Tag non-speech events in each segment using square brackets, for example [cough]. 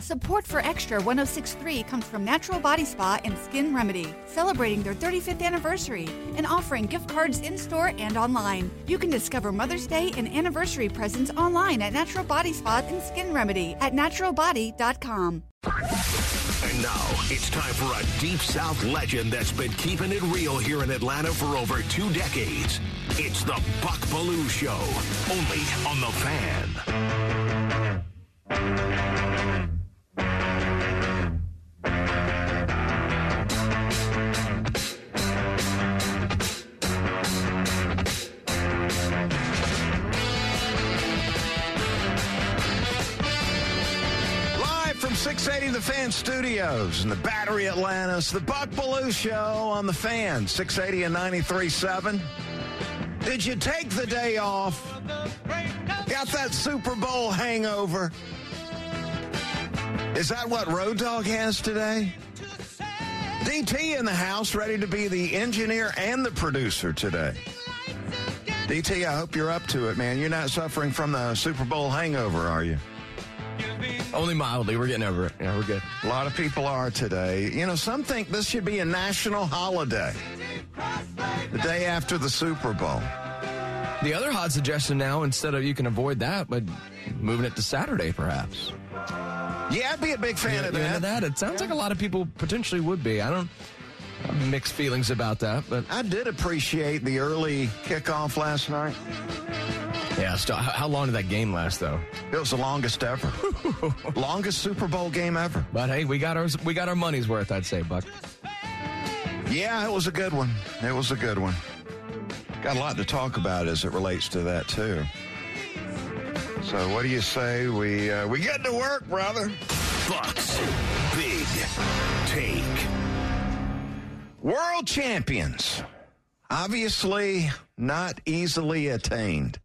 Support for Extra 1063 comes from Natural Body Spa and Skin Remedy, celebrating their 35th anniversary and offering gift cards in store and online. You can discover Mother's Day and anniversary presents online at Natural Body Spa and Skin Remedy at naturalbody.com. And now it's time for a Deep South legend that's been keeping it real here in Atlanta for over two decades. It's the Buck Belue Show, only on The Fan. 680 Studios in the Battery Atlanta, the Buck Belue Show on The Fan, 680 and 93.7. Did you take the day off? Got that Super Bowl hangover? Is that what Road Dog has today? DT in the house, ready to be the engineer and the producer today. DT, I hope you're up to it, man. You're not suffering from the Super Bowl hangover, are you? Only mildly. We're getting over it. Yeah, we're good. A lot of people are today. You know, some think this should be a national holiday. The day after the Super Bowl. The other hot suggestion now, instead of you can avoid that, but moving it to Saturday, perhaps. Yeah, I'd be a big fan You- of that. that? It sounds like a lot of people potentially would be. I don't mixed feelings about that, but I did appreciate the early kickoff last night. Yeah. Still, how, how long did that game last, though? It was the longest ever. [laughs] longest Super Bowl game ever. But hey, we got our we got our money's worth, I'd say, Buck. Yeah, it was a good one. It was a good one. Got a lot to talk about as it relates to that too. So, what do you say we uh, we get to work, brother? Bucks Big Take. World champions. Obviously, not easily attained.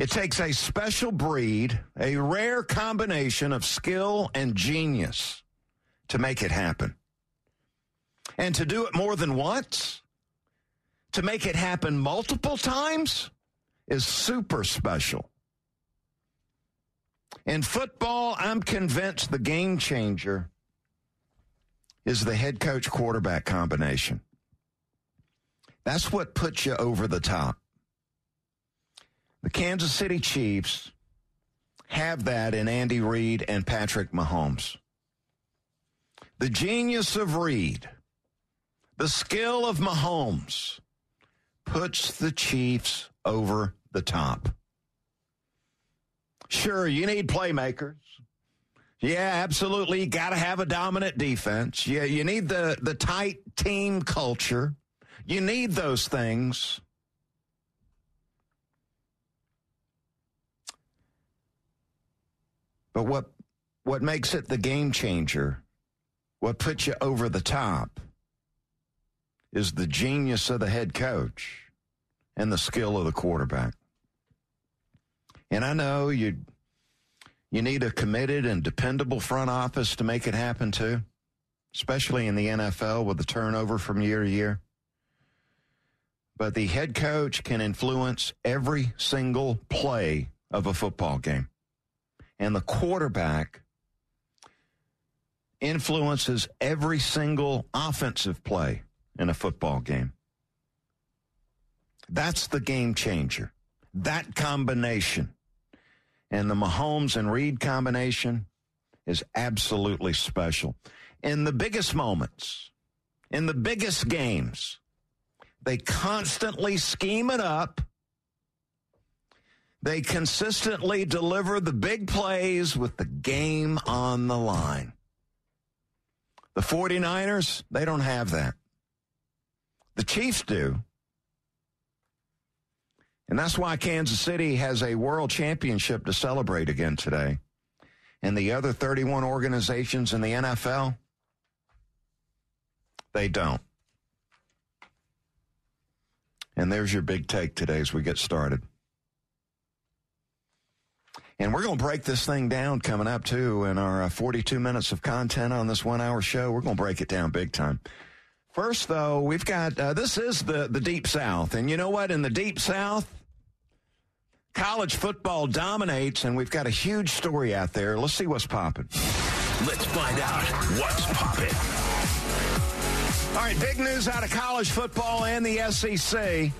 It takes a special breed, a rare combination of skill and genius to make it happen. And to do it more than once, to make it happen multiple times, is super special. In football, I'm convinced the game changer is the head coach quarterback combination. That's what puts you over the top. The Kansas City Chiefs have that in Andy Reid and Patrick Mahomes. The genius of Reid, the skill of Mahomes puts the Chiefs over the top. Sure, you need playmakers. Yeah, absolutely. You got to have a dominant defense. Yeah, you need the the tight team culture. You need those things. But what what makes it the game changer? What puts you over the top is the genius of the head coach and the skill of the quarterback. And I know you you need a committed and dependable front office to make it happen too, especially in the NFL with the turnover from year to year. But the head coach can influence every single play of a football game. And the quarterback influences every single offensive play in a football game. That's the game changer. That combination. And the Mahomes and Reid combination is absolutely special. In the biggest moments, in the biggest games, they constantly scheme it up. They consistently deliver the big plays with the game on the line. The 49ers, they don't have that. The Chiefs do. And that's why Kansas City has a world championship to celebrate again today. And the other 31 organizations in the NFL, they don't. And there's your big take today as we get started. And we're going to break this thing down coming up too in our uh, 42 minutes of content on this one hour show. We're going to break it down big time. First, though, we've got uh, this is the, the Deep South. And you know what? In the Deep South, College football dominates, and we've got a huge story out there. Let's see what's popping. Let's find out what's popping. All right, big news out of college football and the SEC.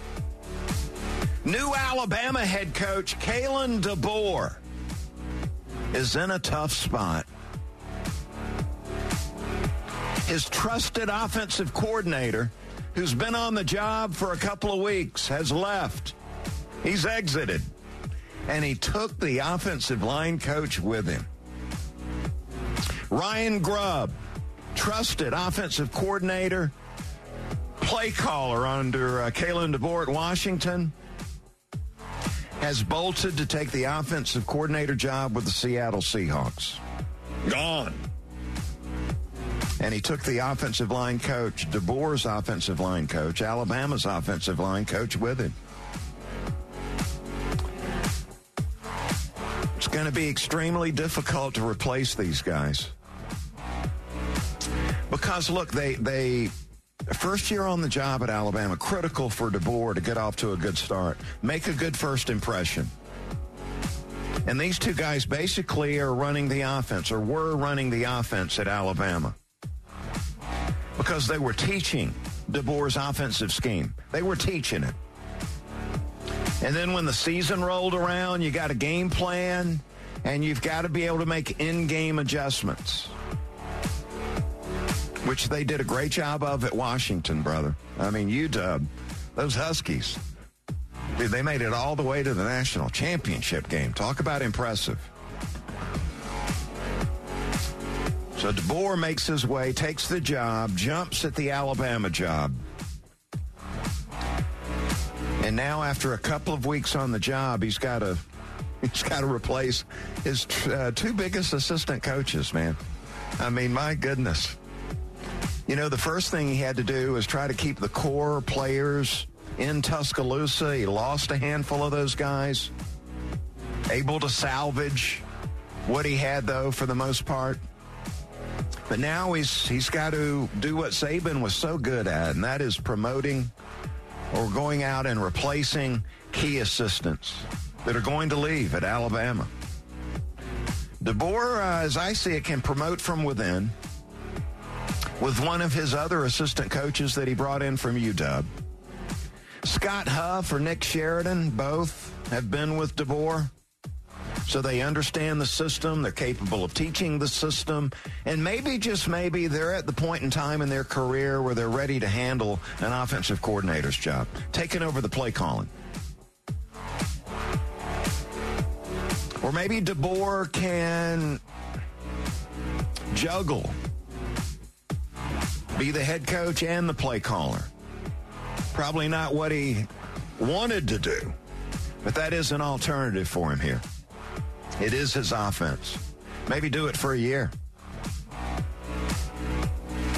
New Alabama head coach Kalen DeBoer is in a tough spot. His trusted offensive coordinator, who's been on the job for a couple of weeks, has left. He's exited. And he took the offensive line coach with him. Ryan Grubb, trusted offensive coordinator, play caller under uh, Kalen DeBoer at Washington, has bolted to take the offensive coordinator job with the Seattle Seahawks. Gone. And he took the offensive line coach, DeBoer's offensive line coach, Alabama's offensive line coach with him. It's going to be extremely difficult to replace these guys. Because look, they they first year on the job at Alabama, critical for DeBoer to get off to a good start, make a good first impression. And these two guys basically are running the offense or were running the offense at Alabama because they were teaching DeBoer's offensive scheme. They were teaching it. And then when the season rolled around, you got a game plan and you've got to be able to make in-game adjustments which they did a great job of at Washington, brother. I mean, UW, those Huskies, dude, they made it all the way to the national championship game. Talk about impressive. So DeBoer makes his way, takes the job, jumps at the Alabama job. And now, after a couple of weeks on the job, he's got to [laughs] he's got to replace his uh, two biggest assistant coaches. Man, I mean, my goodness. You know, the first thing he had to do was try to keep the core players in Tuscaloosa. He lost a handful of those guys. Able to salvage what he had, though, for the most part. But now he's he's got to do what Saban was so good at, and that is promoting or going out and replacing key assistants that are going to leave at Alabama. DeBoer, uh, as I see it, can promote from within with one of his other assistant coaches that he brought in from UW. Scott Huff or Nick Sheridan, both have been with DeBoer. So they understand the system. They're capable of teaching the system. And maybe, just maybe, they're at the point in time in their career where they're ready to handle an offensive coordinator's job, taking over the play calling. Or maybe DeBoer can juggle be the head coach and the play caller. Probably not what he wanted to do, but that is an alternative for him here. It is his offense. Maybe do it for a year.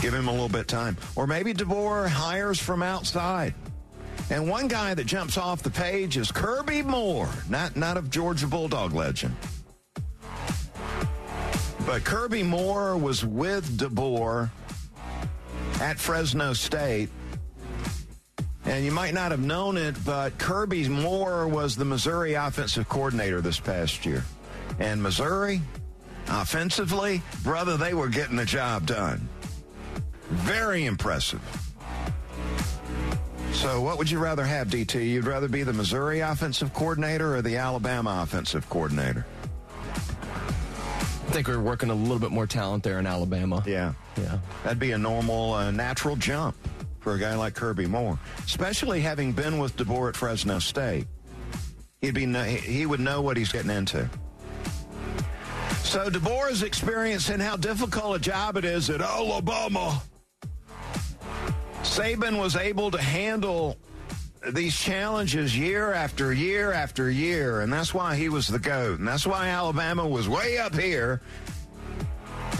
Give him a little bit of time. Or maybe DeBoer hires from outside. And one guy that jumps off the page is Kirby Moore, not, not of Georgia Bulldog legend. But Kirby Moore was with DeBoer at Fresno State. And you might not have known it, but Kirby Moore was the Missouri offensive coordinator this past year. And Missouri, offensively, brother, they were getting the job done. Very impressive. So, what would you rather have, DT? You'd rather be the Missouri offensive coordinator or the Alabama offensive coordinator? I think we're working a little bit more talent there in Alabama. Yeah. Yeah. That'd be a normal, uh, natural jump for a guy like Kirby Moore, especially having been with DeBoer at Fresno State. He'd be he would know what he's getting into. So DeBoer is experiencing how difficult a job it is at Alabama. Saban was able to handle these challenges year after year after year, and that's why he was the GOAT. And that's why Alabama was way up here.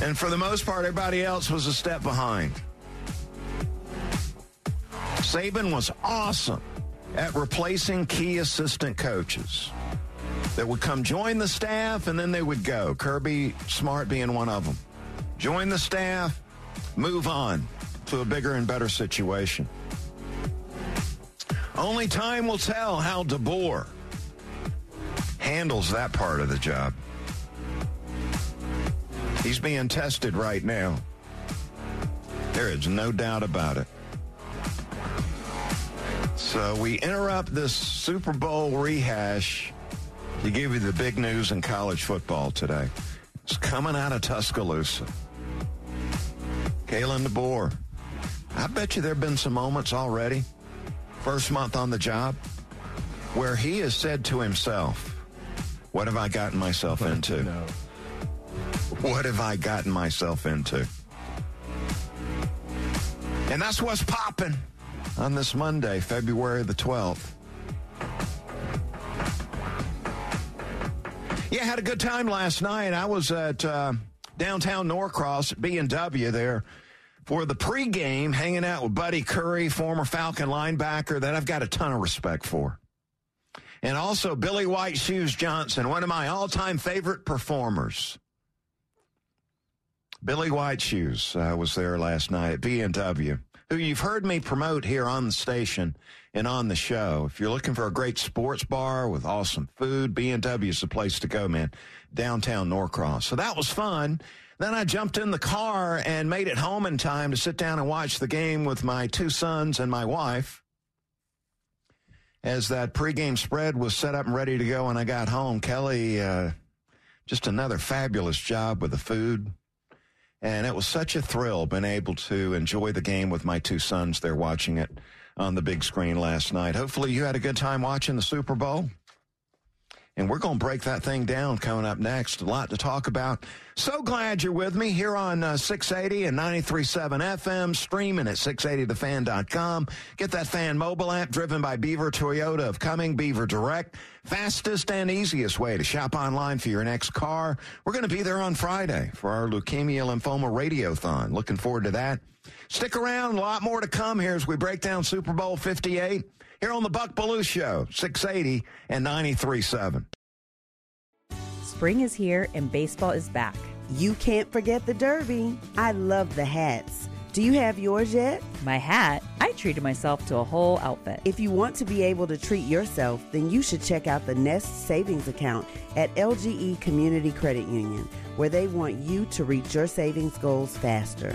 And for the most part, everybody else was a step behind. Saban was awesome at replacing key assistant coaches that would come join the staff and then they would go. Kirby Smart being one of them. Join the staff, move on to a bigger and better situation. Only time will tell how DeBoer handles that part of the job. He's being tested right now. There is no doubt about it. So we interrupt this Super Bowl rehash to give you the big news in college football today. It's coming out of Tuscaloosa. Kalen DeBoer. I bet you there have been some moments already, first month on the job, where he has said to himself, What have I gotten myself into? No. What have I gotten myself into? And that's what's popping on this Monday, February the 12th. Yeah, had a good time last night. I was at uh, downtown Norcross B&W there for the pregame, hanging out with Buddy Curry, former Falcon linebacker that I've got a ton of respect for. And also Billy White Shoes Johnson, one of my all-time favorite performers. Billy White Shoes uh, was there last night at B&W, who you've heard me promote here on the station and on the show. If you're looking for a great sports bar with awesome food, B&W is the place to go, man. Downtown Norcross. So that was fun. Then I jumped in the car and made it home in time to sit down and watch the game with my two sons and my wife. As that pregame spread was set up and ready to go when I got home, Kelly, uh, just another fabulous job with the food. And it was such a thrill being able to enjoy the game with my two sons there watching it on the big screen last night. Hopefully you had a good time watching the Super Bowl. And we're going to break that thing down coming up next. A lot to talk about. So glad you're with me here on uh, 680 and 93.7 FM, streaming at 680thefan.com. Get that fan mobile app driven by Beaver Toyota of Cumming Beaver Direct. Fastest and easiest way to shop online for your next car. We're going to be there on Friday for our Leukemia Lymphoma Radiothon. Looking forward to that. Stick around. A lot more to come here as we break down Super Bowl 58 here on the Buck Belue Show, 680 and 93.7. Spring is here and baseball is back. You can't forget the Derby. I love the hats. Do you have yours yet? My hat, I treated myself to a whole outfit. If you want to be able to treat yourself, then you should check out the Nest Savings Account at LGE Community Credit Union, where they want you to reach your savings goals faster.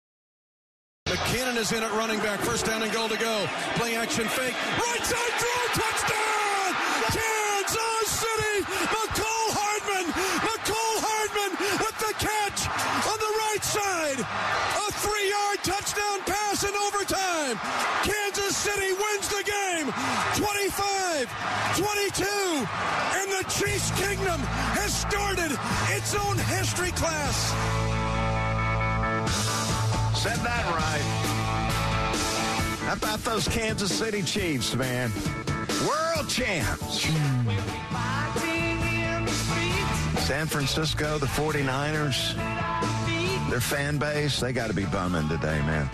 McKinnon is in at running back. First down and goal to go. Play action fake. Right side throw. Touchdown! Kansas City! Mecole Hardman! Mecole Hardman with the catch on the right side. A three-yard touchdown pass in overtime. Kansas City wins the game. 25, 22. And the Chiefs Kingdom has started its own history class. Said that right. How about those Kansas City Chiefs, man? World champs. San Francisco, the 49ers, their fan base, they got to be bumming today, man.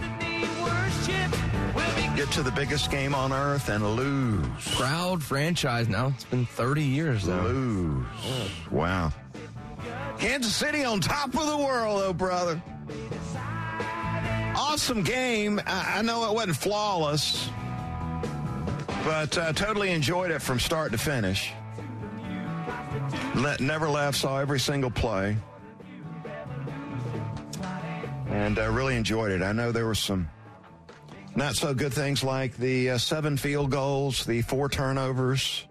Get to the biggest game on earth and lose. Proud franchise now. It's been 30 years now. Lose. Wow. Kansas City on top of the world, though, brother. Awesome game. I, I know it wasn't flawless, but uh, totally enjoyed it from start to finish. Never left, saw every single play. And uh, really enjoyed it. I know there were some not so good things like the uh, seven field goals, the four turnovers.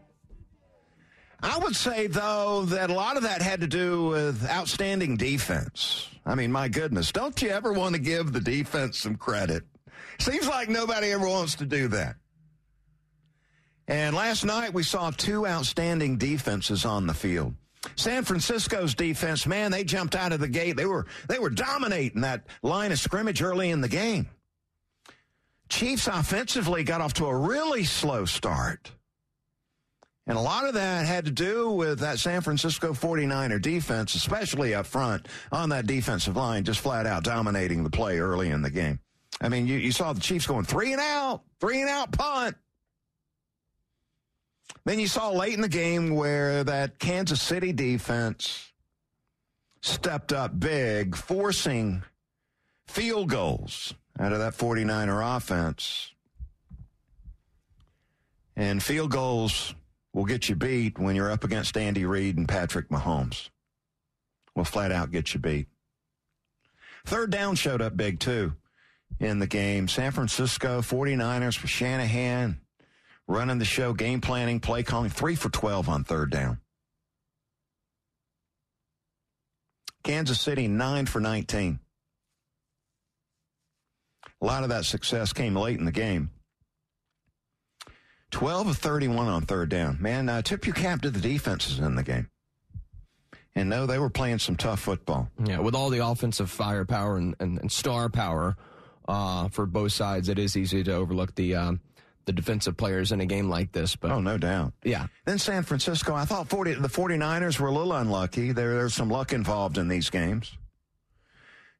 I would say, though, that a lot of that had to do with outstanding defense. I mean, my goodness, don't you ever want to give the defense some credit? Seems like nobody ever wants to do that. And last night we saw two outstanding defenses on the field. San Francisco's defense, man, they jumped out of the gate. They were they were dominating that line of scrimmage early in the game. Chiefs offensively got off to a really slow start. And a lot of that had to do with that San Francisco 49er defense, especially up front on that defensive line, just flat out dominating the play early in the game. I mean, you, you saw the Chiefs going three and out, three and out punt. Then you saw late in the game where that Kansas City defense stepped up big, forcing field goals out of that 49er offense. And field goals will get you beat when you're up against Andy Reid and Patrick Mahomes. Will flat out get you beat. Third down showed up big too in the game. San Francisco 49ers for Shanahan running the show, game planning, play calling, three for 12 on third down. Kansas City, nine for 19. A lot of that success came late in the game. 12 of 31 on third down. Man, uh, tip your cap to the defenses in the game. And no, they were playing some tough football. Yeah, with all the offensive firepower and, and, and star power uh, for both sides, it is easy to overlook the um, the defensive players in a game like this. But oh, no doubt. Yeah. Then San Francisco, I thought 40, the 49ers were a little unlucky. There, there's some luck involved in these games.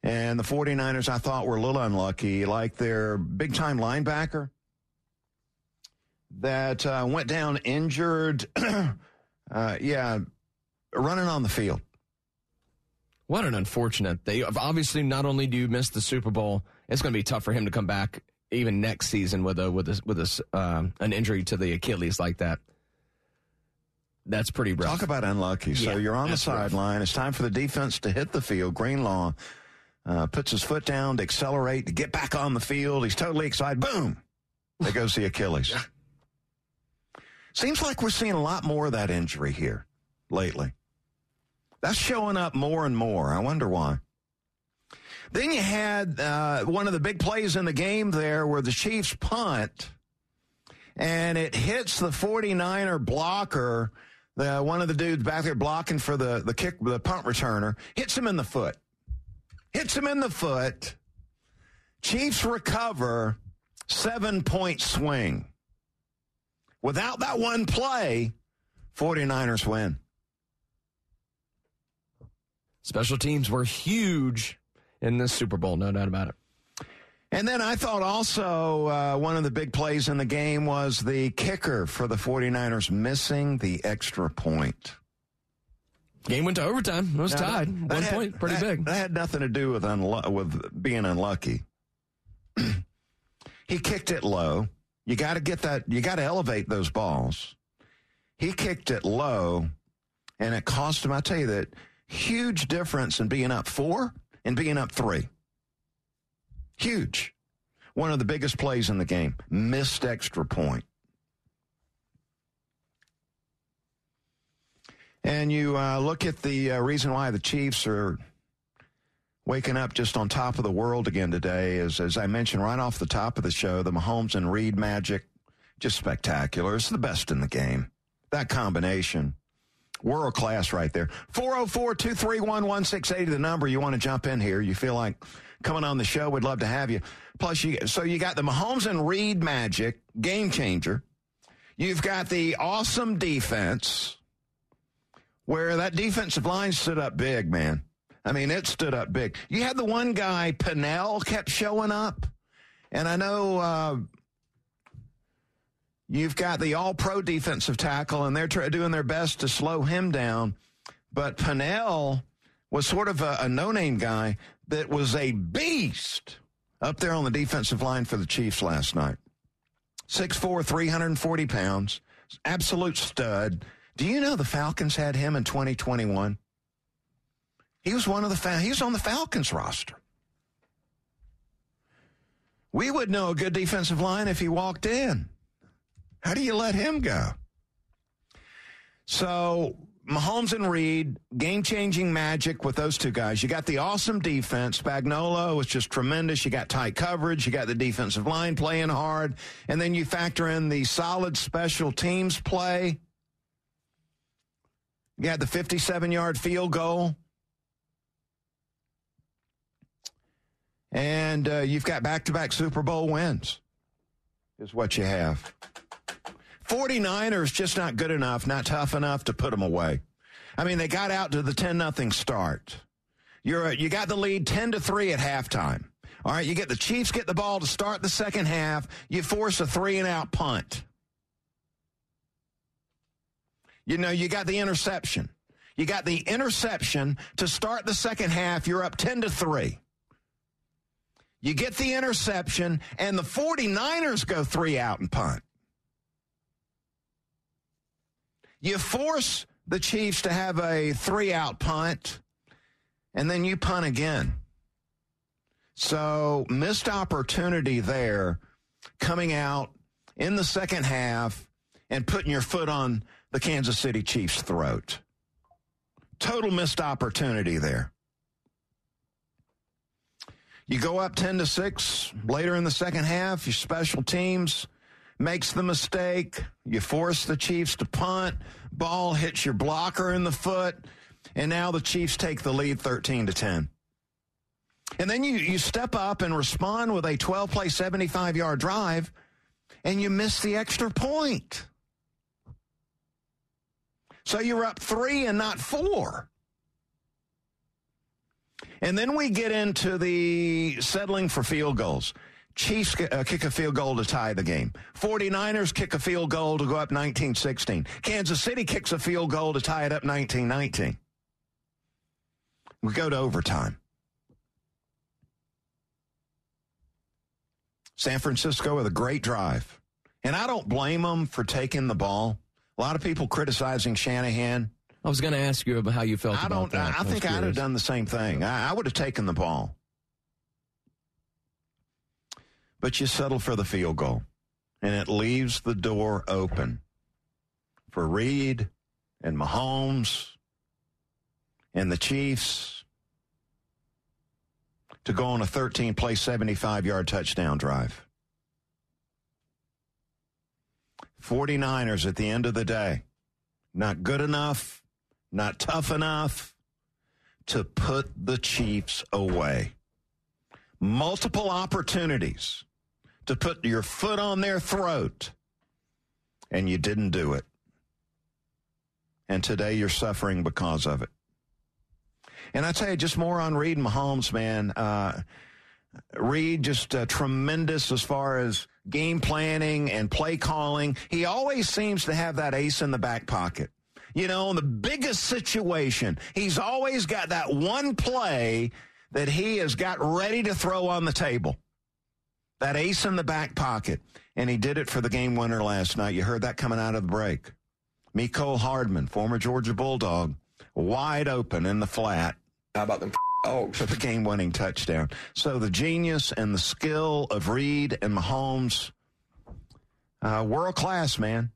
And the 49ers, I thought, were a little unlucky, like their big time linebacker that uh, went down injured. [clears throat] uh, yeah, running on the field. What an unfortunate. They obviously not only do you miss the Super Bowl, it's going to be tough for him to come back even next season with a with a with a um, an injury to the Achilles like that. That's pretty rough. Talk about unlucky. So Yeah, you're on the sideline. It's time for the defense to hit the field. Greenlaw uh, puts his foot down to accelerate to get back on the field. He's totally excited. Boom! There goes the Achilles. [laughs] Seems like we're seeing a lot more of that injury here lately. That's showing up more and more. I wonder why. Then you had uh, one of the big plays in the game there where the Chiefs punt and it hits the 49er blocker. The, one of the dudes back there blocking for the, the kick, the punt returner, hits him in the foot. Hits him in the foot. Chiefs recover, seven point swing. Without that one play, 49ers win. Special teams were huge in this Super Bowl, no doubt about it. And then I thought also uh, one of the big plays in the game was the kicker for the 49ers missing the extra point. Game went to overtime. It was Now, tied. that- that One had- point, pretty that- big. That had nothing to do with unlu- with being unlucky. [clears throat] he kicked it low. You got to get that. You got to elevate those balls. He kicked it low, and it cost him. I tell you that huge difference in being up four and being up three. Huge. One of the biggest plays in the game. Missed extra point. And you uh, look at the uh, reason why the Chiefs are waking up just on top of the world again today is, as I mentioned right off the top of the show, the Mahomes and Reid magic, just spectacular. It's the best in the game. That combination, world class right there. 404 231 1680, the number. You want to jump in here. You feel like coming on the show, we'd love to have you. Plus, you, so you got the Mahomes and Reid magic, game changer. You've got the awesome defense where that defensive line stood up big, man. I mean, it stood up big. You had the one guy, Pennel, kept showing up. And I know uh, you've got the all pro defensive tackle, and they're try- doing their best to slow him down. But Pennel was sort of a, a no name guy that was a beast up there on the defensive line for the Chiefs last night. 6'4, 340 pounds, absolute stud. Do you know the Falcons had him in 2021? He was one of the he was on the Falcons roster. We would know a good defensive line if he walked in. How do you let him go? So Mahomes and Reid, game changing magic with those two guys. You got the awesome defense. Spagnuolo was just tremendous. You got tight coverage. You got the defensive line playing hard. And then you factor in the solid special teams play. You had the 57 yard field goal. And uh, you've got back to back Super Bowl wins, is what you have. 49ers just not good enough, not tough enough to put them away. I mean, they got out to the 10 nothing start. You're you got the lead 10 to 3 at halftime. All right, you get the Chiefs get the ball to start the second half, you force a 3 and out punt. You know, you got the interception. You got the interception to start the second half, you're up 10 to 3. You get the interception and the 49ers go 3 out and punt. You force the Chiefs to have a three out punt, and then you punt again. So, missed opportunity there coming out in the second half and putting your foot on the Kansas City Chiefs' throat. Total missed opportunity there. You go up 10 to 6 later in the second half, your special teams makes the mistake. You force the Chiefs to punt. Ball hits your blocker in the foot. And now the Chiefs take the lead 13 to 10. And then you, you step up and respond with a 12 play, 75 yard drive, and you miss the extra point. So you're up three and not four. And then we get into the settling for field goals. Chiefs uh, kick a field goal to tie the game. 49ers kick a field goal to go up 1916. Kansas City kicks a field goal to tie it up 1919. We go to overtime. San Francisco with a great drive. And I don't blame them for taking the ball. A lot of people criticizing Shanahan. I was going to ask you about how you felt I don't. that. I, I think I'd have done the same thing. I, I would have taken the ball, but you settle for the field goal, and it leaves the door open for Reid and Mahomes and the Chiefs to go on a 13 play, 75 yard touchdown drive. 49ers at the end of the day, not good enough, not tough enough to put the Chiefs away. Multiple opportunities to put your foot on their throat, and you didn't do it. And today you're suffering because of it. And I tell you, just more on Reid Mahomes, man. Uh, Reid just uh, tremendous as far as game planning and play calling. He always seems to have that ace in the back pocket. You know, in the biggest situation, he's always got that one play that he has got ready to throw on the table. That ace in the back pocket. And he did it for the game winner last night. You heard that coming out of the break. Mecole Hardman, former Georgia Bulldog, wide open in the flat. How about them [laughs] dogs? For the game winning touchdown. So the genius and the skill of Reid and Mahomes, uh, world class, man.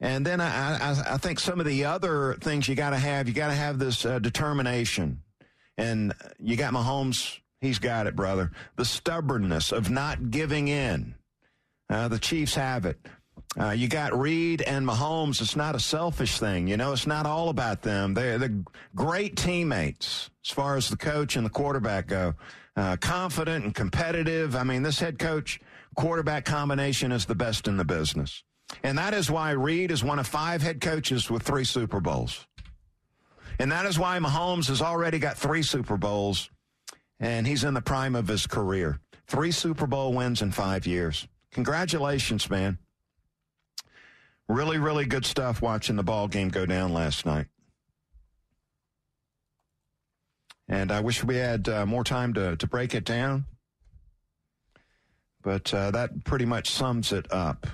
And then I, I, I, think some of the other things you got to have, you got to have this uh, determination. And you got Mahomes, he's got it, brother. The stubbornness of not giving in. Uh, the Chiefs have it. Uh, you got Reid and Mahomes. It's not a selfish thing. You know, it's not all about them. They're, great teammates as far as the coach and the quarterback go. Uh, confident and competitive. I mean, this head coach quarterback combination is the best in the business. And that is why Reid is one of five head coaches with three Super Bowls. And that is why Mahomes has already got three Super Bowls and he's in the prime of his career. Three Super Bowl wins in five years. Congratulations, man. Really, really good stuff watching the ball game go down last night. And I wish we had uh, more time to, to break it down. But uh, that pretty much sums it up.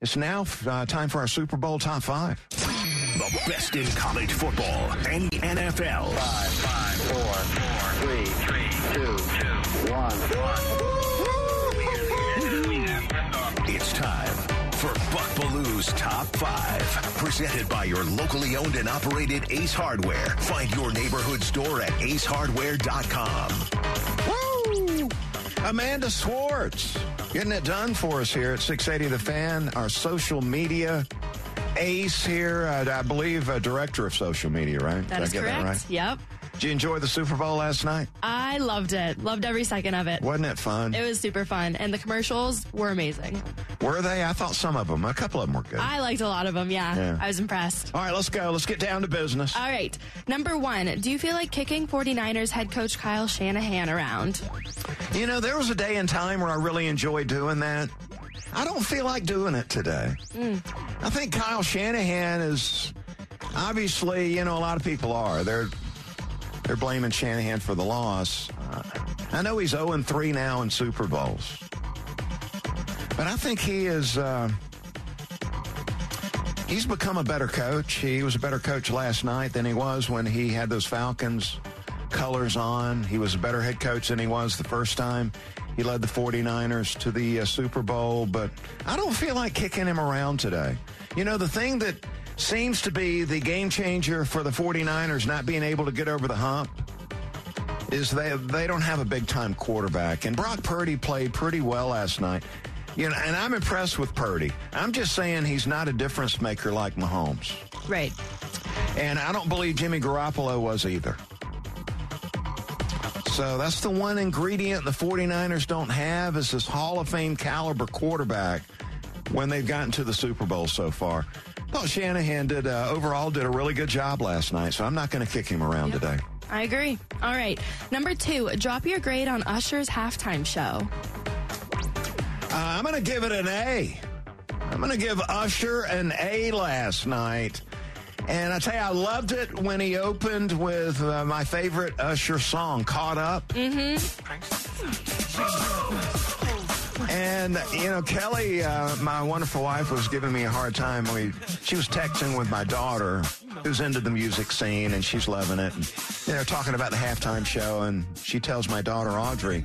It's now uh, time for our Super Bowl top five. The best in college football and the NFL. Five, five, four, four, three, three, two, two, one, one. It's time for Buck Belue's Top 5. Presented by your locally owned and operated Ace Hardware. Find your neighborhood store at acehardware.com. Amanda Swartz getting it done for us here at 680 The Fan. Our social media ace here, uh, I believe, uh, director of social media, right? That Did is I get correct. That right? Yep. Did you enjoy the Super Bowl last night? I loved it. Loved every second of it. Wasn't it fun? It was super fun, and the commercials were amazing. Were they? I thought some of them, a couple of them were good. I liked a lot of them. Yeah, Yeah. I was impressed. All right, let's go. Let's get down to business. All right, number one. Do you feel like kicking 49ers head coach Kyle Shanahan around? You know, there was a day and time where I really enjoyed doing that. I don't feel like doing it today. Hmm. I think Kyle Shanahan is obviously, you know, a lot of people are. They're they're blaming Shanahan for the loss. Uh, I know he's 0 3 now in Super Bowls. But I think he is uh, he's become a better coach. He was a better coach last night than he was when he had those Falcons colors on. He was a better head coach than he was the first time. He led the 49ers to the uh, Super Bowl, but I don't feel like kicking him around today. You know, the thing that seems to be the game changer for the 49ers not being able to get over the hump is they they don't have a big time quarterback. And Brock Purdy played pretty well last night. You know, and I'm impressed with Purdy. I'm just saying he's not a difference maker like Mahomes. Right. And I don't believe Jimmy Garoppolo was either. So that's the one ingredient the 49ers don't have is this Hall of Fame caliber quarterback when they've gotten to the Super Bowl so far. Thought Shanahan did uh, overall did a really good job last night, so I'm not going to kick him around today. I agree. All right. Number two, drop your grade on Usher's halftime show. Uh, I'm going to give it an A. I'm going to give Usher an A last night. And I tell you, I loved it when he opened with uh, my favorite Usher song, Caught Up. And, you know, Kelly, uh, my wonderful wife, was giving me a hard time. We, she was texting with my daughter, who's into the music scene, and she's loving it. And they're talking about the halftime show, and she tells my daughter, Audrey,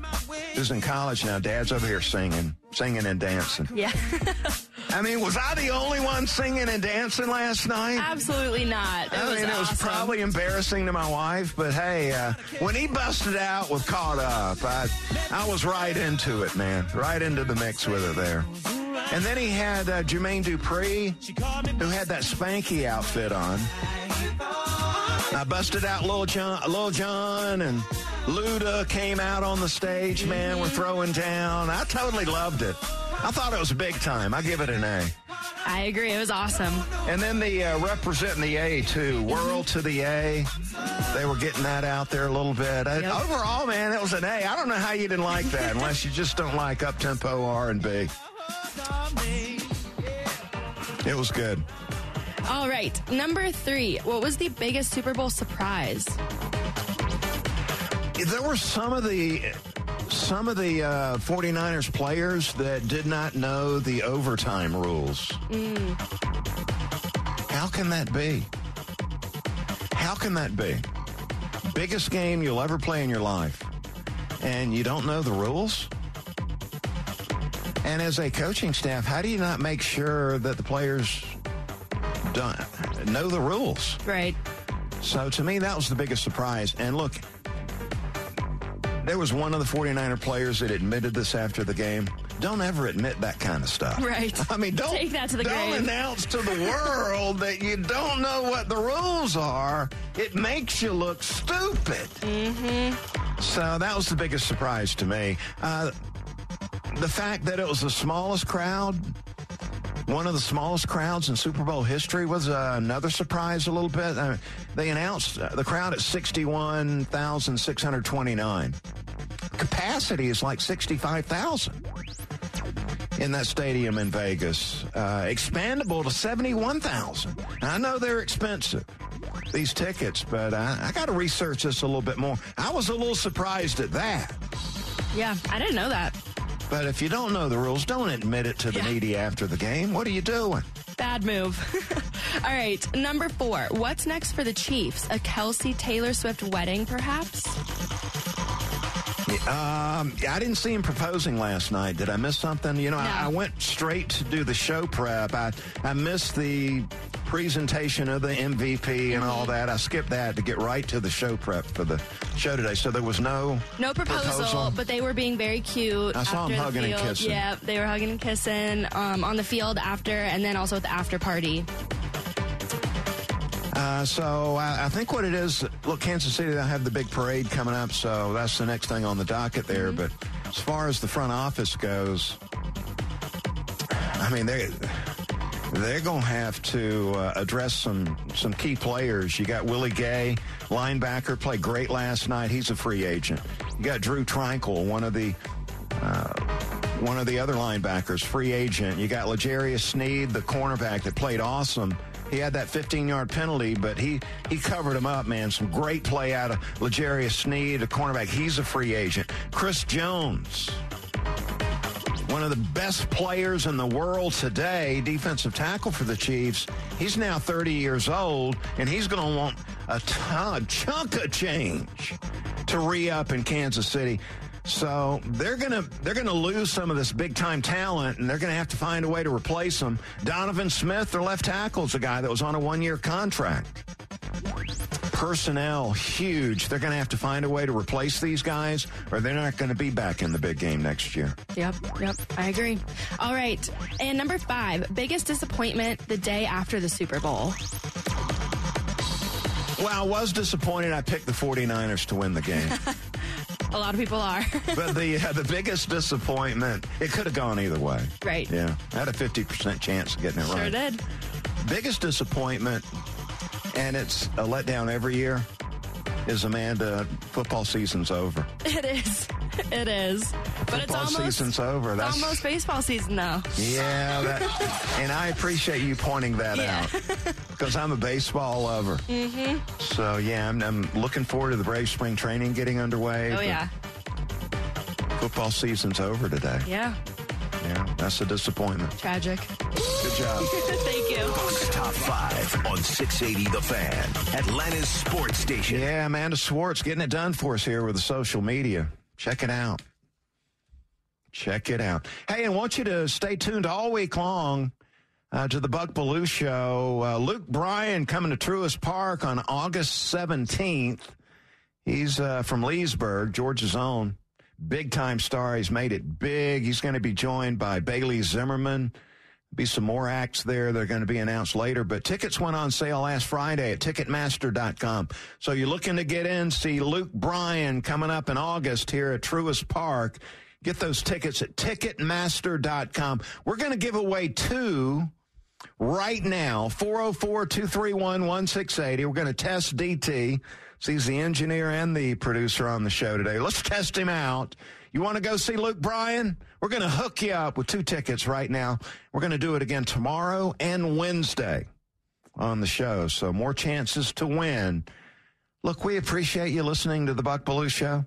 who's in college now, Dad's over here singing, singing and dancing. Yeah. [laughs] I mean, was I the only one singing and dancing last night? Absolutely not. It I mean, it was probably embarrassing to my wife, but hey, uh, when he busted out with Caught Up, I, I was right into it, man. Right into the mix with it there. And then he had uh, Jermaine Dupri, who had that Spanky outfit on. I busted out Lil Jon, Lil Jon and Luda came out on the stage, man. We're throwing down. I totally loved it. I thought it was big time. I give it an A. I agree. It was awesome. And then the uh, representing the A too, World to the A. They were getting that out there a little bit. Yep. Overall, man, it was an A. I don't know how you didn't like that, unless you just don't like up tempo R and B. It was good. All right. Number three, what was the biggest Super Bowl surprise? There were some of the some of the uh, 49ers players that did not know the overtime rules. How can that be? How can that be? Biggest game you'll ever play in your life, and you don't know the rules? And as a coaching staff, how do you not make sure that the players don't know the rules? Right. So to me, that was the biggest surprise. And look, there was one of the 49er players that admitted this after the game. Don't ever admit that kind of stuff. Right. I mean, don't Take that to the don't grave. announce to the world that you don't know what the rules are. It makes you look stupid. Mm-hmm. So that was the biggest surprise to me. Uh, the fact that it was the smallest crowd, one of the smallest crowds in Super Bowl history, was uh, another surprise. A little bit. Uh, they announced uh, the crowd at sixty-one thousand six hundred twenty-nine. Capacity is like sixty-five thousand in that stadium in Vegas. Uh, expandable to 71,000. I know they're expensive, these tickets, but I, I got to research this a little bit more. I was a little surprised at that. Yeah, I didn't know that. But if you don't know the rules, don't admit it to the Yeah. media after the game. What are you doing? Bad move. [laughs] All right. Number four, what's next for the Chiefs? A Kelce Taylor Swift wedding, perhaps? Um, I didn't see him proposing last night. Did I miss something? You know, I, No. I went straight to do the show prep. I, I missed the presentation of the MVP and all that. I skipped that to get right to the show prep for the show today. So there was no No proposal, Proposal. but they were being very cute. I saw 'em after the hugging and kissing. Yeah, they were hugging and kissing um, on the field after, and then also at the after party. Uh, so I, I think what it is, look, Kansas City, they'll have the big parade coming up, so that's the next thing on the docket there. But as far as the front office goes, I mean, they they're going to have to uh, address some some key players. You got Willie Gay, linebacker, played great last night. He's a free agent. You got Drue Tranquill, one of the uh, one of the other linebackers, free agent. You got L'Jarius Sneed, the cornerback that played awesome. He had that 15-yard penalty, but he he covered him up, man. Some great play out of L'Jarius Sneed, a cornerback. He's a free agent. Chris Jones, one of the best players in the world today, defensive tackle for the Chiefs. He's now 30 years old, and he's going to want a ton, a chunk of change to re-up in Kansas City. So they're gonna they're gonna lose some of this big time talent, and they're gonna have to find a way to replace them. Donovan Smith, their left tackle, is a guy that was on a one year contract. Personnel huge. They're gonna have to find a way to replace these guys, or they're not going to be back in the big game next year. Yep, yep, I agree. All right, and number five, biggest disappointment the day after the Super Bowl. Well, I was disappointed I picked the 49ers to win the game. [laughs] A lot of people are. [laughs] but the uh, the biggest disappointment, it could have gone either way. Right. Yeah. I had a 50% chance of getting it sure right. did. Biggest disappointment, and it's a letdown every year, is Amanda, football season's over. It is. It is. But it's Football almost season's over. That's almost baseball season though. yeah, that, and I appreciate you pointing that Yeah. out because I'm a baseball lover. Mm-hmm. So yeah, I'm, I'm looking forward to the Brave spring training getting underway. Oh yeah. football season's over today. Yeah. Yeah, that's a disappointment. Tragic. Good job. [laughs] Thank you. Bucks top five on 680 The Fan, Atlanta's sports station. Yeah, Amanda Swartz getting it done for us here with the social media. Check it out. Check it out. Hey, and want you to stay tuned all week long uh, to the Buck Belue Show. Uh, Luke Bryan coming to Truist Park on August 17th. He's uh, from Leesburg, Georgia's own. Big time star. He's made it big. He's going to be joined by Bailey Zimmerman. Be some more acts there. They're going to be announced later, but tickets went on sale last Friday at Ticketmaster.com. So you're looking to get in, see Luke Bryan coming up in August here at Truist Park. Get those tickets at Ticketmaster.com. We're going to give away two right now 404 231 1680. We're going to test DT. He's the engineer and the producer on the show today. Let's test him out. You want to go see Luke Bryan? We're going to hook you up with two tickets right now. We're going to do it again tomorrow and Wednesday on the show. So more chances to win. Look, we appreciate you listening to the Buck Belue Show.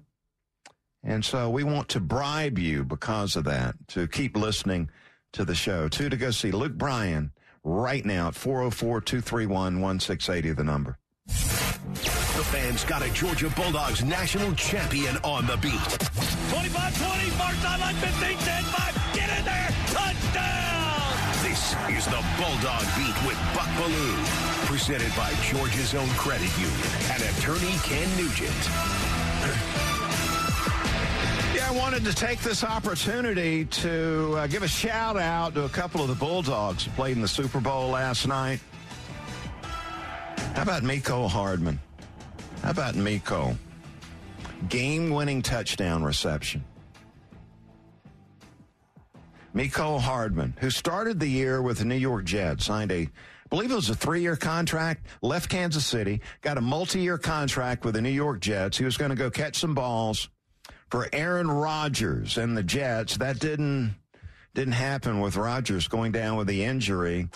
And so we want to bribe you because of that to keep listening to the show. Two to go see Luke Bryan right now at 404 231 1680, the number. The fans got a Georgia Bulldogs national champion on the beat. 25-20, mark sideline 15, 10, 5, get in there, touchdown! This is the Bulldog Beat with Buck Belue, presented by Georgia's own credit union and attorney Ken Nugent. Yeah, I wanted to take this opportunity to uh, give a shout out to a couple of the Bulldogs who played in the Super Bowl last night. How about Mecole Hardman? How about Mecole? Game winning touchdown reception. Mecole Hardman, who started the year with the New York Jets, signed a, I believe it was a three year contract, left Kansas City, got a multi year contract with the New York Jets. He was going to go catch some balls for Aaron Rodgers and the Jets. That didn't didn't happen with Rodgers going down with the injury.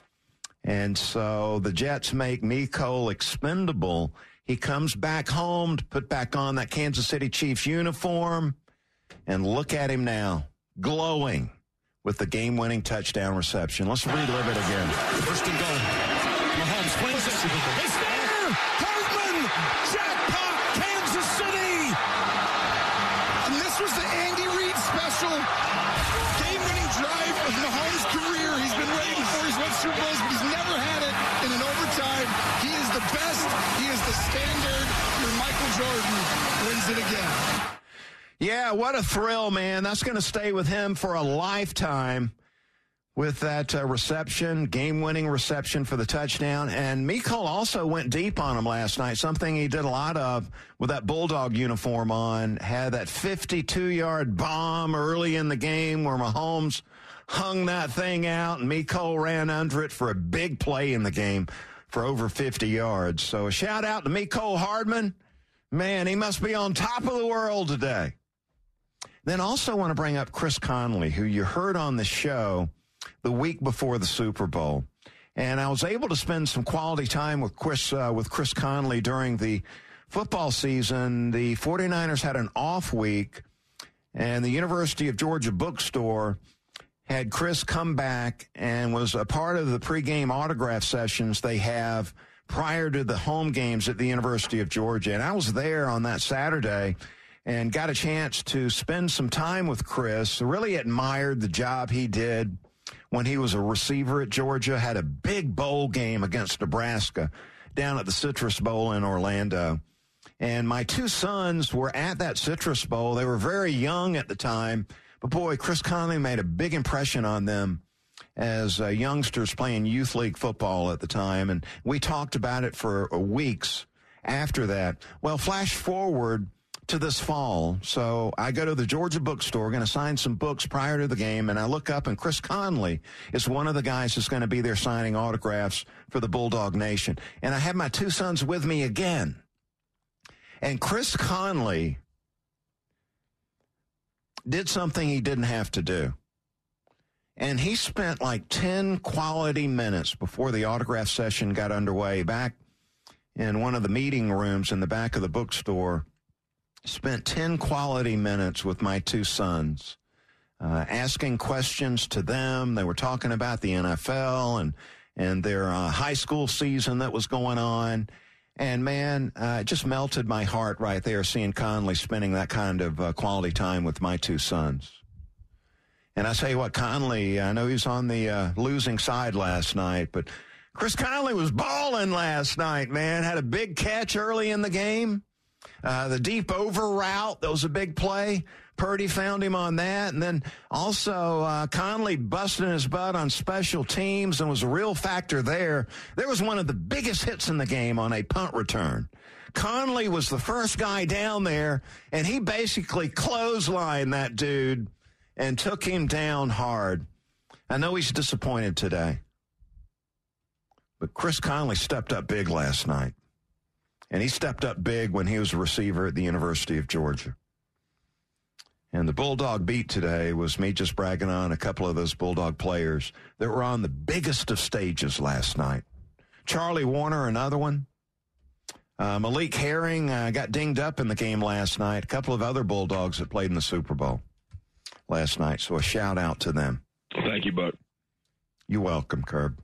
And so the Jets make Mecole expendable. He comes back home to put back on that Kansas City Chiefs uniform. And look at him now, glowing with the game winning touchdown reception. Let's relive it again. First and goal. Mahomes flings it. It's there! Hardman! Jackpot! Kansas City! And this was the Andy Reid special. Game-winning drive of Mahomes' career. He's been waiting for his won Super Bowls, but he's never had best. He is the standard. Your Michael Jordan wins it again. Yeah, what a thrill, man. That's going to stay with him for a lifetime with that uh, reception, game winning reception for the touchdown. And Mecole also went deep on him last night, something he did a lot of with that Bulldog uniform on. Had that 52 yard bomb early in the game where Mahomes hung that thing out and Mecole ran under it for a big play in the game for over 50 yards. So a shout out to Mecole Hardman. Man, he must be on top of the world today. Then also want to bring up Chris Conley, who you heard on the show the week before the Super Bowl. And I was able to spend some quality time with Chris, uh, with Chris Conley during the football season. The 49ers had an off week, and the University of Georgia bookstore had Chris come back and was a part of the pregame autograph sessions they have prior to the home games at the University of Georgia. And I was there on that Saturday and got a chance to spend some time with Chris. Really admired the job he did when he was a receiver at Georgia, had a big bowl game against Nebraska down at the Citrus Bowl in Orlando. And my two sons were at that Citrus Bowl. They were very young at the time, but boy, Chris Conley made a big impression on them as uh, youngsters playing youth league football at the time. And we talked about it for weeks after that. Well, flash forward to this fall. So I go to the Georgia bookstore, going to sign some books prior to the game, and I look up, and Chris Conley is one of the guys that's going to be there signing autographs for the Bulldog Nation. And I have my two sons with me again. And Chris Conley did something he didn't have to do. And he spent like 10 quality minutes before the autograph session got underway back in one of the meeting rooms in the back of the bookstore spent 10 quality minutes with my two sons, uh, asking questions to them. They were talking about the NFL and, and their uh, high school season that was going on. And man, uh, it just melted my heart right there seeing Conley spending that kind of uh, quality time with my two sons. And I you what, Conley, I know he's on the uh, losing side last night, but Chris Conley was balling last night, man. Had a big catch early in the game uh, the deep over route, that was a big play. Purdy found him on that. And then also uh, Conley busting his butt on special teams and was a real factor there. There was one of the biggest hits in the game on a punt return. Conley was the first guy down there, and he basically clotheslined that dude and took him down hard. I know he's disappointed today, but Chris Conley stepped up big last night. And he stepped up big when he was a receiver at the University of Georgia. And the Bulldog beat today was me just bragging on a couple of those Bulldog players that were on the biggest of stages last night. Charlie Woerner, another one. Uh, Malik Herring uh, got dinged up in the game last night. A couple of other Bulldogs that played in the Super Bowl last night. So a shout out to them. Thank you, Buck. You're welcome, Curb.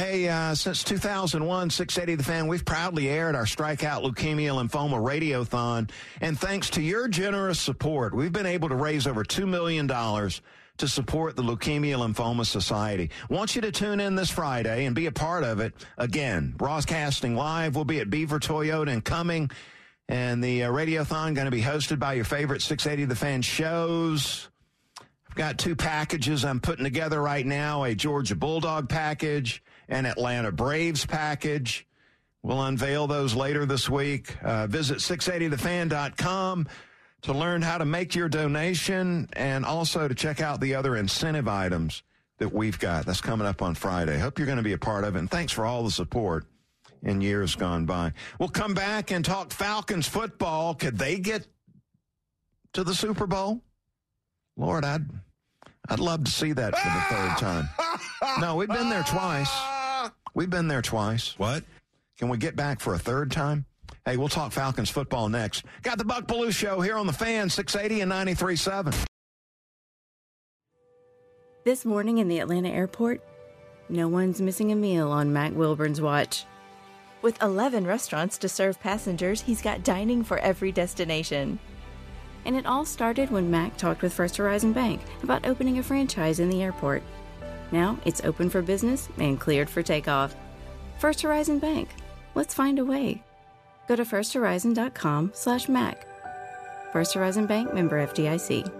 Hey, uh, since 2001, 680 The Fan, we've proudly aired our Strikeout Leukemia Lymphoma Radiothon. And thanks to your generous support, we've been able to raise over $2 million to support the Leukemia Lymphoma Society. Want you to tune in this Friday and be a part of it. Again, broadcasting live. We'll be at Beaver Toyota and Cumming. And the uh, Radiothon going to be hosted by your favorite 680 The Fan shows. I've got two packages I'm putting together right now, a Georgia Bulldog package and Atlanta Braves package. We'll unveil those later this week. Uh, visit 680thefan.com to learn how to make your donation and also to check out the other incentive items that we've got. That's coming up on Friday. Hope you're going to be a part of it. And thanks for all the support in years gone by. We'll come back and talk Falcons football. Could they get to the Super Bowl? Lord, I'd I'd love to see that for the third time. No, we've been there twice. We've been there twice. What? Can we get back for a third time? Hey, we'll talk Falcons football next. Got the Buck Belue Show here on the fan, 680 and 93.7. This morning in the Atlanta airport, no one's missing a meal on Mac Wilburn's watch. With 11 restaurants to serve passengers, he's got dining for every destination. And it all started when Mac talked with First Horizon Bank about opening a franchise in the airport. Now it's open for business and cleared for takeoff. First Horizon Bank. Let's find a way. Go to firsthorizon.com/mac. First Horizon Bank member FDIC.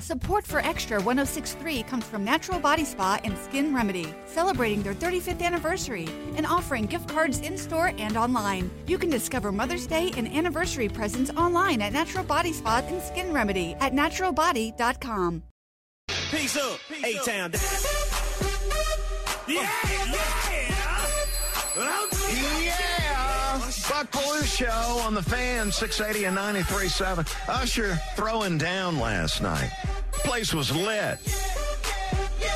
Support for Extra 1063 comes from Natural Body Spa and Skin Remedy, celebrating their 35th anniversary and offering gift cards in store and online. You can discover Mother's Day and anniversary presents online at Natural Body Spa and Skin Remedy at naturalbody.com. Peace up, A-Town. Yeah, yeah. Yeah! Buck Belue Show on the fan, 680 and 93.7. Usher throwing down last night. Place was lit.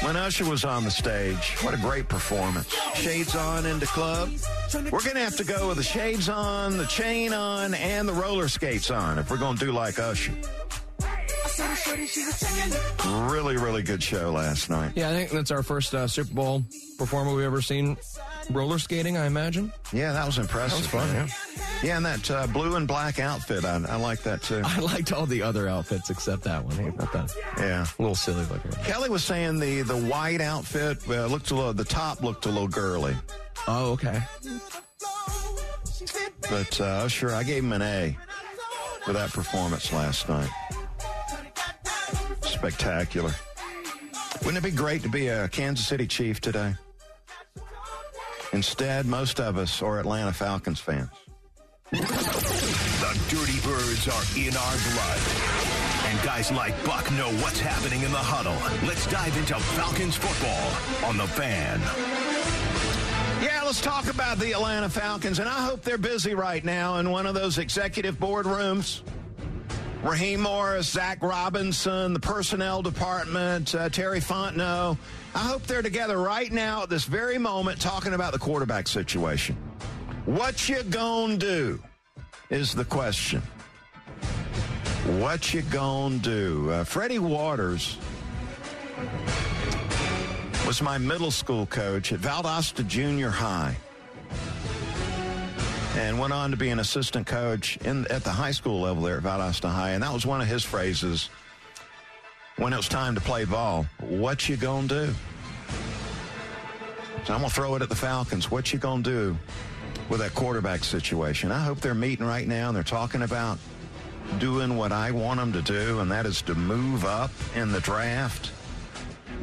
When Usher was on the stage, what a great performance. Shades on into club. We're going to have to go with the shades on, the chain on, and the roller skates on if we're going to do like Usher. Really, really good show last night. Yeah, I think that's our first uh, Super Bowl performer we've ever seen roller skating, I imagine. Yeah, that was impressive. That was fun, yeah. Yeah, and that uh, blue and black outfit, I, I like that too. I liked all the other outfits except that one. Hey, that. Yeah. A little silly looking. Kelly was saying the, the white outfit uh, looked a little, the top looked a little girly. Oh, okay. But uh, sure, I gave him an A for that performance last night. Spectacular. Wouldn't it be great to be a Kansas City Chief today? Instead, most of us are Atlanta Falcons fans. The Dirty Birds are in our blood. And guys like Buck know what's happening in the huddle. Let's dive into Falcons football on the fan. Yeah, let's talk about the Atlanta Falcons, and I hope they're busy right now in one of those executive board rooms. Raheem Morris, Zach Robinson, the personnel department, uh, Terry Fontenot. I hope they're together right now at this very moment talking about the quarterback situation. What you gonna do is the question. What you gonna do? Uh, Freddie Waters was my middle school coach at Valdosta Junior High and went on to be an assistant coach in, at the high school level there at Valdosta High. And that was one of his phrases when it was time to play ball. What you gonna do? So I'm gonna throw it at the Falcons. What you gonna do with that quarterback situation? I hope they're meeting right now and they're talking about doing what I want them to do, and that is to move up in the draft,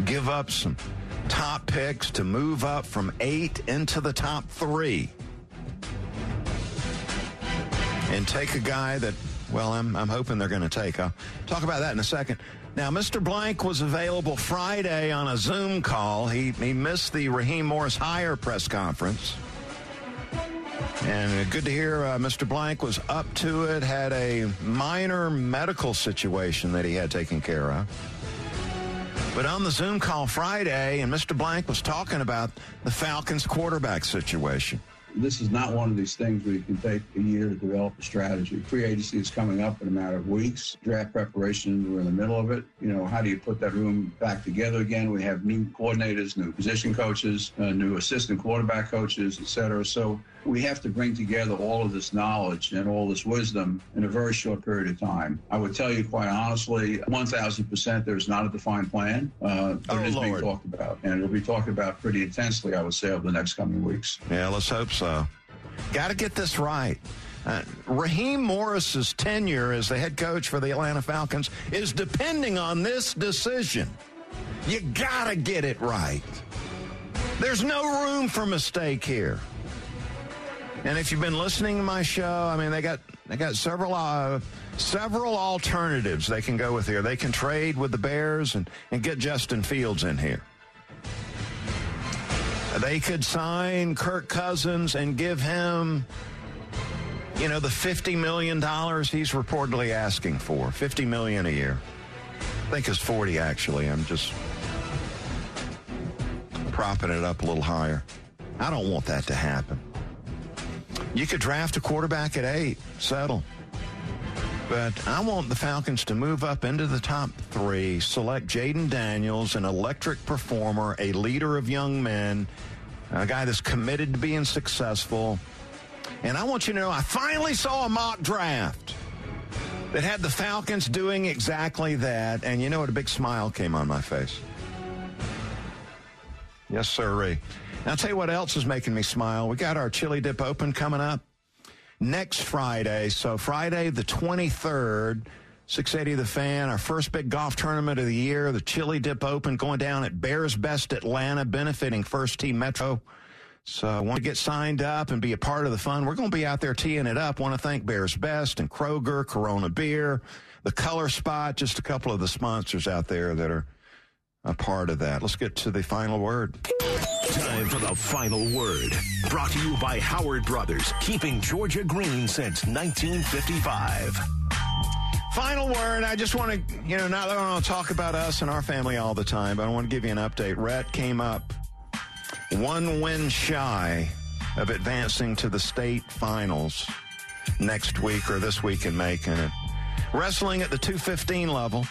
give up some top picks to move up from eight into the top three and take a guy that, well, I'm, I'm hoping they're going to take. I'll talk about that in a second. Now, Mr. Blank was available Friday on a Zoom call. He, he missed the Raheem Morris Hire press conference. And good to hear uh, Mr. Blank was up to it, had a minor medical situation that he had taken care of. But on the Zoom call Friday, and Mr. Blank was talking about the Falcons quarterback situation. This is not one of these things where you can take a year to develop a strategy. Free agency is coming up in a matter of weeks. Draft preparation, we're in the middle of it. You know, how do you put that room back together again? We have new coordinators, new position coaches, uh, new assistant quarterback coaches, et cetera. So we have to bring together all of this knowledge and all this wisdom in a very short period of time. I would tell you quite honestly, 1,000% there's not a defined plan, uh, but Oh, it is being talked about. And it'll be talked about pretty intensely, I would say, over the next coming weeks. Yeah, let's hope so. Got to get this right. Uh, Raheem Morris's tenure as the head coach for the Atlanta Falcons is depending on this decision. You got to get it right. There's no room for mistake here. And if you've been listening to my show, I mean, they got they got several uh, several alternatives they can go with here. They can trade with the Bears and, and get Justin Fields in here. They could sign Kirk Cousins and give him, you know, the $50 million he's reportedly asking for. 50 million a year. I think it's 40 actually. I'm just propping it up a little higher. I don't want that to happen. You could draft a quarterback at eight, settle. But I want the Falcons to move up into the top three, select Jayden Daniels, an electric performer, a leader of young men, a guy that's committed to being successful. And I want you to know I finally saw a mock draft that had the Falcons doing exactly that. And you know what? A big smile came on my face. Yes, sir. I'll tell you what else is making me smile. We got our Chili Dip Open coming up next Friday. So Friday the 23rd, 680 The Fan, our first big golf tournament of the year, the Chili Dip Open going down at Bears Best Atlanta, benefiting First Team Metro. So want to get signed up and be a part of the fun. We're going to be out there teeing it up. Want to thank Bears Best and Kroger, Corona Beer, the Color Spot, just a couple of the sponsors out there that are a part of that. Let's get to the final word. Time for the final word. Brought to you by Howard Brothers, keeping Georgia green since 1955. Final word. I just want to, you know, not that I want to talk about us and our family all the time, but I want to give you an update. Rhett came up one win shy of advancing to the state finals next week or this week in Macon. Wrestling at the 215 level,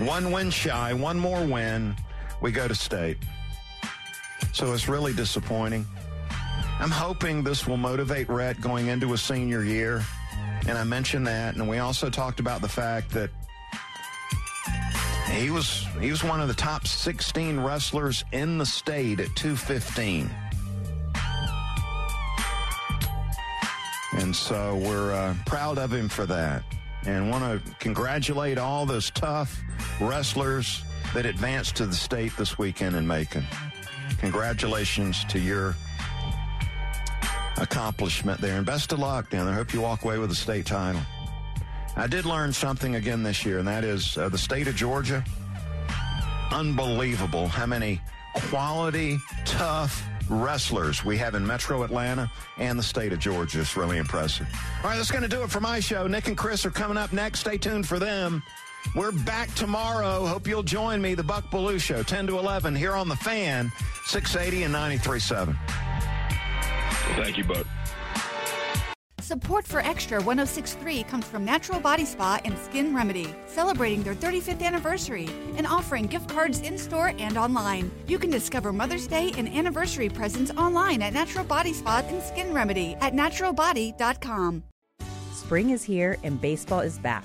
one win shy, one more win, we go to state. So it's really disappointing. I'm hoping this will motivate Rhett going into his senior year. And I mentioned that. And we also talked about the fact that he was he was one of the top 16 wrestlers in the state at 215. And so we're uh, proud of him for that. And want to congratulate all those tough wrestlers that advanced to the state this weekend in Macon. Congratulations to your accomplishment there. And best of luck there. I hope you walk away with a state title. I did learn something again this year, and that is uh, the state of Georgia. Unbelievable how many quality, tough wrestlers we have in Metro Atlanta and the state of Georgia. It's really impressive. All right, that's going to do it for my show. Nick and Chris are coming up next. Stay tuned for them. We're back tomorrow. Hope you'll join me, the Buck Belue Show, 10 to 11, here on The Fan, 680 and 93.7. Thank you, Buck. Support for Extra 1063 comes from Natural Body Spa and Skin Remedy, celebrating their 35th anniversary and offering gift cards in store and online. You can discover Mother's Day and anniversary presents online at Natural Body Spa and Skin Remedy at naturalbody.com. Spring is here and baseball is back.